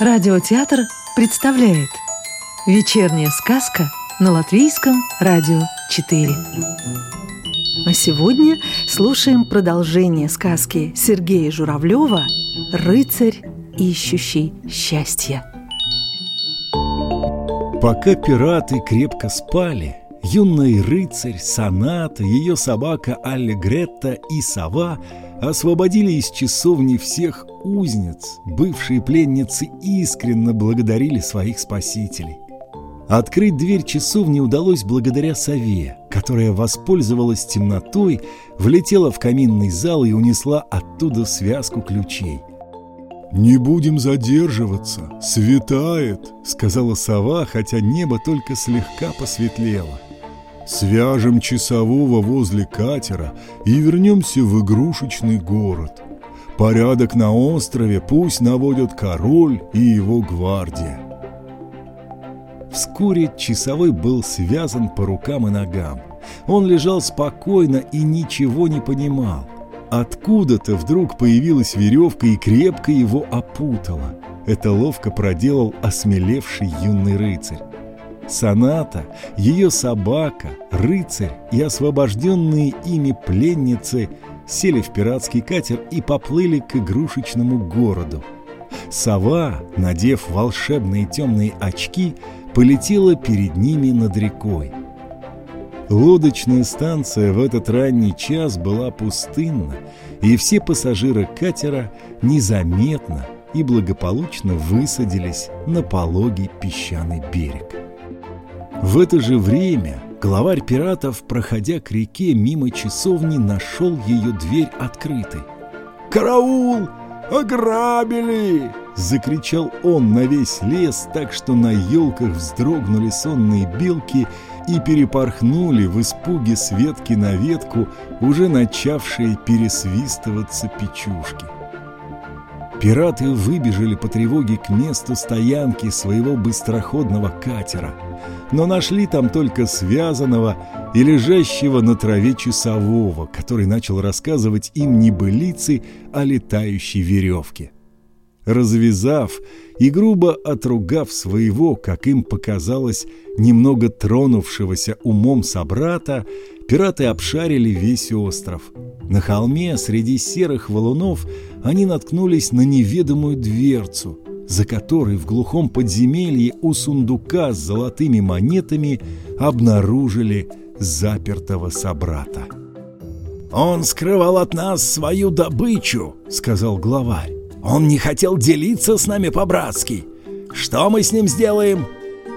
Радиотеатр представляет Вечерняя сказка на Латвийском радио 4 А сегодня слушаем продолжение сказки Сергея Журавлева «Рыцарь, ищущий счастье» Пока пираты крепко спали, юный рыцарь, соната, ее собака Аллегретта и сова освободили из часовни всех узниц. Бывшие пленницы искренне благодарили своих спасителей. Открыть дверь часовни удалось благодаря сове, которая воспользовалась темнотой, влетела в каминный зал и унесла оттуда связку ключей. «Не будем задерживаться, светает», — сказала сова, хотя небо только слегка посветлело. «Свяжем часового возле катера и вернемся в игрушечный город. Порядок на острове пусть наводят король и его гвардия». Вскоре часовой был связан по рукам и ногам. Он лежал спокойно и ничего не понимал. Откуда-то вдруг появилась веревка и крепко его опутала. Это ловко проделал осмелевший юный рыцарь. Соната, ее собака, рыцарь и освобожденные ими пленницы сели в пиратский катер и поплыли к игрушечному городу. Сова, надев волшебные темные очки, полетела перед ними над рекой. Лодочная станция в этот ранний час была пустынна, и все пассажиры катера незаметно и благополучно высадились на пологий песчаный берег. В это же время главарь пиратов, проходя к реке мимо часовни, нашел ее дверь открытой. «Караул! Ограбили!» — закричал он на весь лес, так что на елках вздрогнули сонные белки и перепорхнули в испуге с ветки на ветку уже начавшие пересвистываться печушки. Пираты выбежали по тревоге к месту стоянки своего быстроходного катера, но нашли там только связанного и лежащего на траве часового, который начал рассказывать им небылицы о летающей веревке. Развязав и грубо отругав своего, как им показалось, немного тронувшегося умом собрата, пираты обшарили весь остров. На холме среди серых валунов они наткнулись на неведомую дверцу, за которой в глухом подземелье у сундука с золотыми монетами обнаружили запертого собрата. «Он скрывал от нас свою добычу», — сказал главарь. Он не хотел делиться с нами по-братски. Что мы с ним сделаем?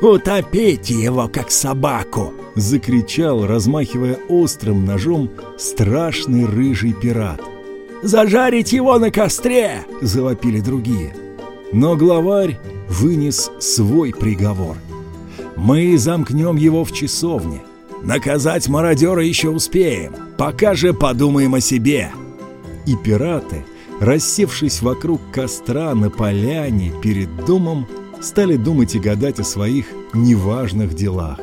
Утопите его, как собаку!» Закричал, размахивая острым ножом, страшный рыжий пират. «Зажарить его на костре!» – завопили другие. Но главарь вынес свой приговор. «Мы замкнем его в часовне. Наказать мародера еще успеем, пока же подумаем о себе!» И пираты – рассевшись вокруг костра на поляне перед домом, стали думать и гадать о своих неважных делах.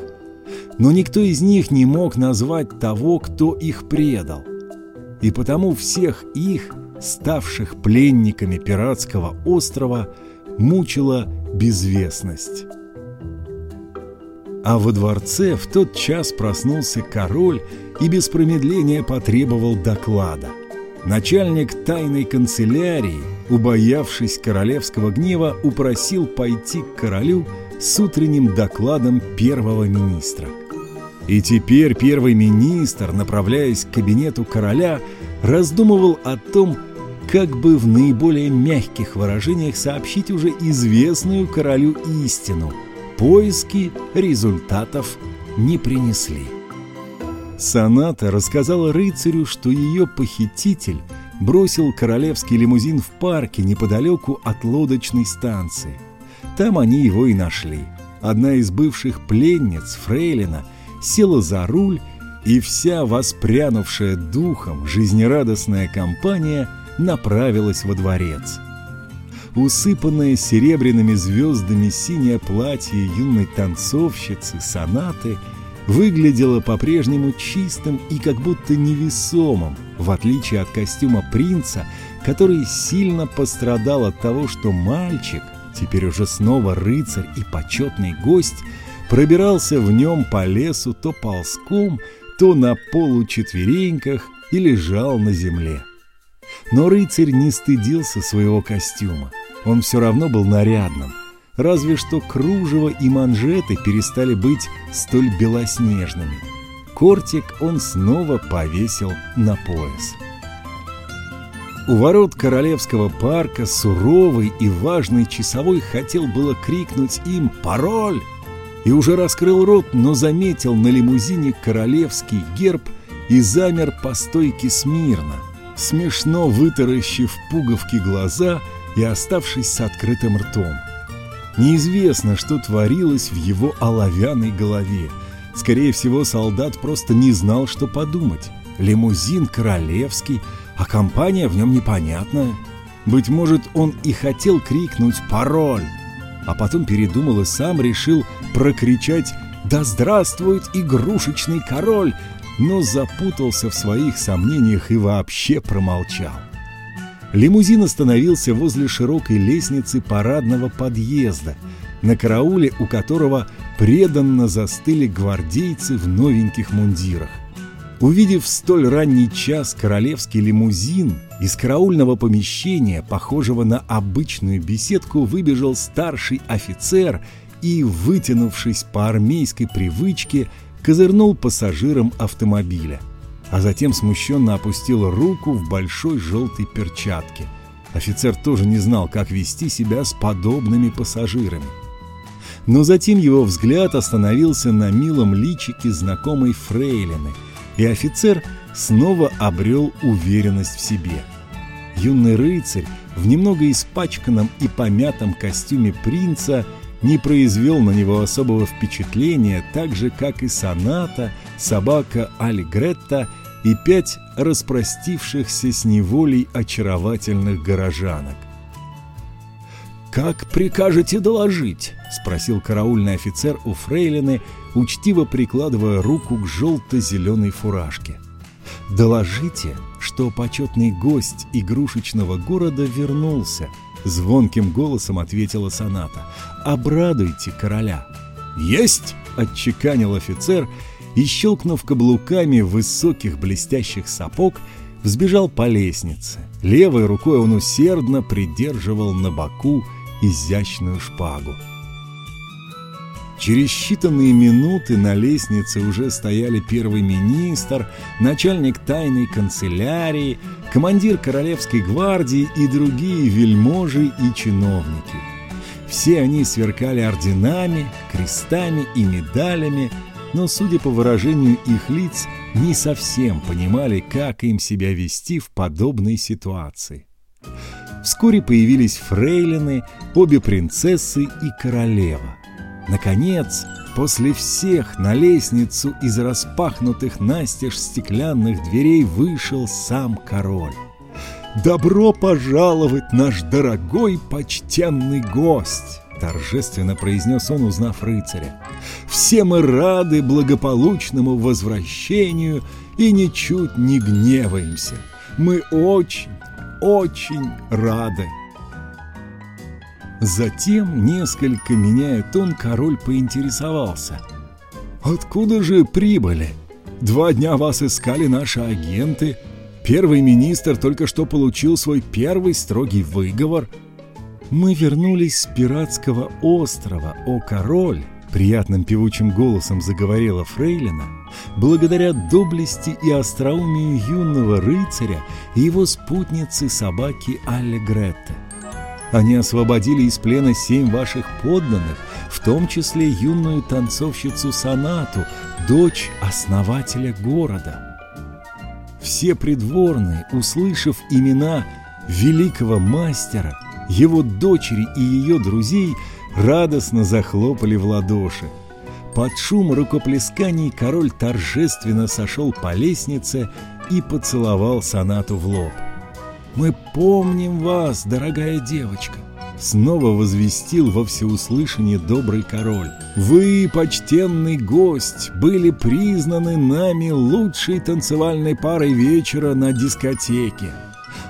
Но никто из них не мог назвать того, кто их предал. И потому всех их, ставших пленниками пиратского острова, мучила безвестность. А во дворце в тот час проснулся король и без промедления потребовал доклада. Начальник тайной канцелярии, убоявшись королевского гнева, упросил пойти к королю с утренним докладом первого министра. И теперь первый министр, направляясь к кабинету короля, раздумывал о том, как бы в наиболее мягких выражениях сообщить уже известную королю истину. Поиски результатов не принесли. Соната рассказала рыцарю, что ее похититель бросил королевский лимузин в парке неподалеку от лодочной станции. Там они его и нашли. Одна из бывших пленниц, Фрейлина, села за руль, и вся воспрянувшая духом жизнерадостная компания направилась во дворец. Усыпанное серебряными звездами синее платье юной танцовщицы, сонаты – выглядело по-прежнему чистым и как будто невесомым, в отличие от костюма принца, который сильно пострадал от того, что мальчик, теперь уже снова рыцарь и почетный гость, пробирался в нем по лесу то ползком, то на получетвереньках и лежал на земле. Но рыцарь не стыдился своего костюма. Он все равно был нарядным, разве что кружево и манжеты перестали быть столь белоснежными. Кортик он снова повесил на пояс. У ворот Королевского парка суровый и важный часовой хотел было крикнуть им «Пароль!» И уже раскрыл рот, но заметил на лимузине королевский герб и замер по стойке смирно, смешно вытаращив пуговки глаза и оставшись с открытым ртом. Неизвестно, что творилось в его оловянной голове. Скорее всего, солдат просто не знал, что подумать. Лимузин королевский, а компания в нем непонятная. Быть может, он и хотел крикнуть «Пароль!», а потом передумал и сам решил прокричать «Да здравствует игрушечный король!», но запутался в своих сомнениях и вообще промолчал. Лимузин остановился возле широкой лестницы парадного подъезда, на карауле у которого преданно застыли гвардейцы в новеньких мундирах. Увидев в столь ранний час королевский лимузин, из караульного помещения, похожего на обычную беседку, выбежал старший офицер и, вытянувшись по армейской привычке, козырнул пассажирам автомобиля, а затем смущенно опустил руку в большой желтой перчатке. Офицер тоже не знал, как вести себя с подобными пассажирами. Но затем его взгляд остановился на милом личике знакомой фрейлины, и офицер снова обрел уверенность в себе. Юный рыцарь в немного испачканном и помятом костюме принца – не произвел на него особого впечатления, так же, как и соната, собака Альгретта и пять распростившихся с неволей очаровательных горожанок. «Как прикажете доложить?» — спросил караульный офицер у фрейлины, учтиво прикладывая руку к желто-зеленой фуражке. «Доложите, что почетный гость игрушечного города вернулся», — звонким голосом ответила соната. «Обрадуйте короля». «Есть!» — отчеканил офицер и, щелкнув каблуками высоких блестящих сапог, взбежал по лестнице. Левой рукой он усердно придерживал на боку изящную шпагу. Через считанные минуты на лестнице уже стояли первый министр, начальник тайной канцелярии, командир Королевской гвардии и другие вельможи и чиновники. Все они сверкали орденами, крестами и медалями, но, судя по выражению их лиц, не совсем понимали, как им себя вести в подобной ситуации. Вскоре появились фрейлины, обе принцессы и королева. Наконец, после всех на лестницу из распахнутых настежь стеклянных дверей вышел сам король. «Добро пожаловать, наш дорогой почтенный гость!» Торжественно произнес он, узнав рыцаря. «Все мы рады благополучному возвращению и ничуть не гневаемся. Мы очень, очень рады!» Затем, несколько меняя тон, король поинтересовался. «Откуда же прибыли? Два дня вас искали наши агенты. Первый министр только что получил свой первый строгий выговор. Мы вернулись с пиратского острова, о король!» Приятным певучим голосом заговорила Фрейлина, благодаря доблести и остроумию юного рыцаря и его спутницы собаки Алле Гретте. Они освободили из плена семь ваших подданных, в том числе юную танцовщицу Сонату, дочь основателя города. Все придворные, услышав имена великого мастера, его дочери и ее друзей, радостно захлопали в ладоши. Под шум рукоплесканий король торжественно сошел по лестнице и поцеловал Сонату в лоб. «Мы помним вас, дорогая девочка!» Снова возвестил во всеуслышание добрый король. «Вы, почтенный гость, были признаны нами лучшей танцевальной парой вечера на дискотеке.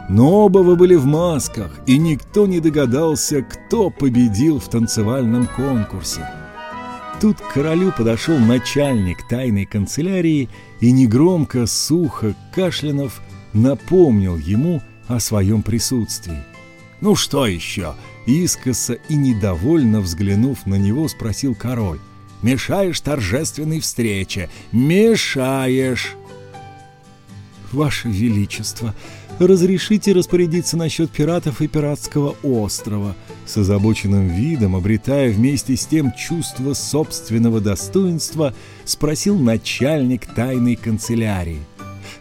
Но оба вы были в масках, и никто не догадался, кто победил в танцевальном конкурсе. Тут к королю подошел начальник тайной канцелярии и негромко, сухо, кашлянув, напомнил ему о своем присутствии. «Ну что еще?» Искоса и недовольно взглянув на него, спросил король. «Мешаешь торжественной встрече! Мешаешь!» «Ваше Величество, разрешите распорядиться насчет пиратов и пиратского острова?» С озабоченным видом, обретая вместе с тем чувство собственного достоинства, спросил начальник тайной канцелярии.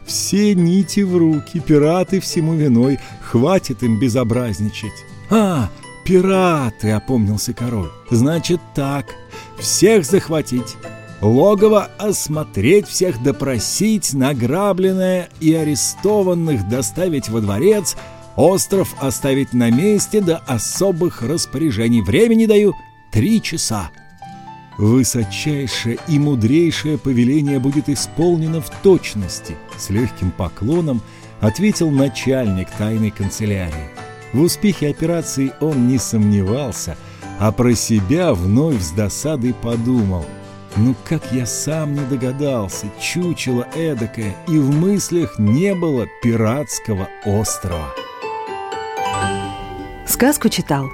«Все нити в руки, пираты всему виной, хватит им безобразничать». «А, пираты!» — опомнился король. «Значит так, всех захватить, логово осмотреть всех, допросить, награбленное и арестованных доставить во дворец, остров оставить на месте до особых распоряжений. Времени даю три часа. Высочайшее и мудрейшее повеление будет исполнено в точности, с легким поклоном ответил начальник тайной канцелярии. В успехе операции он не сомневался, а про себя вновь с досадой подумал – ну как я сам не догадался, чучело эдакое, и в мыслях не было пиратского острова. Сказку читал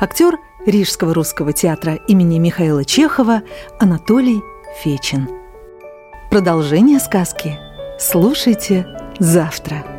актер Рижского русского театра имени Михаила Чехова Анатолий Фечин. Продолжение сказки слушайте завтра.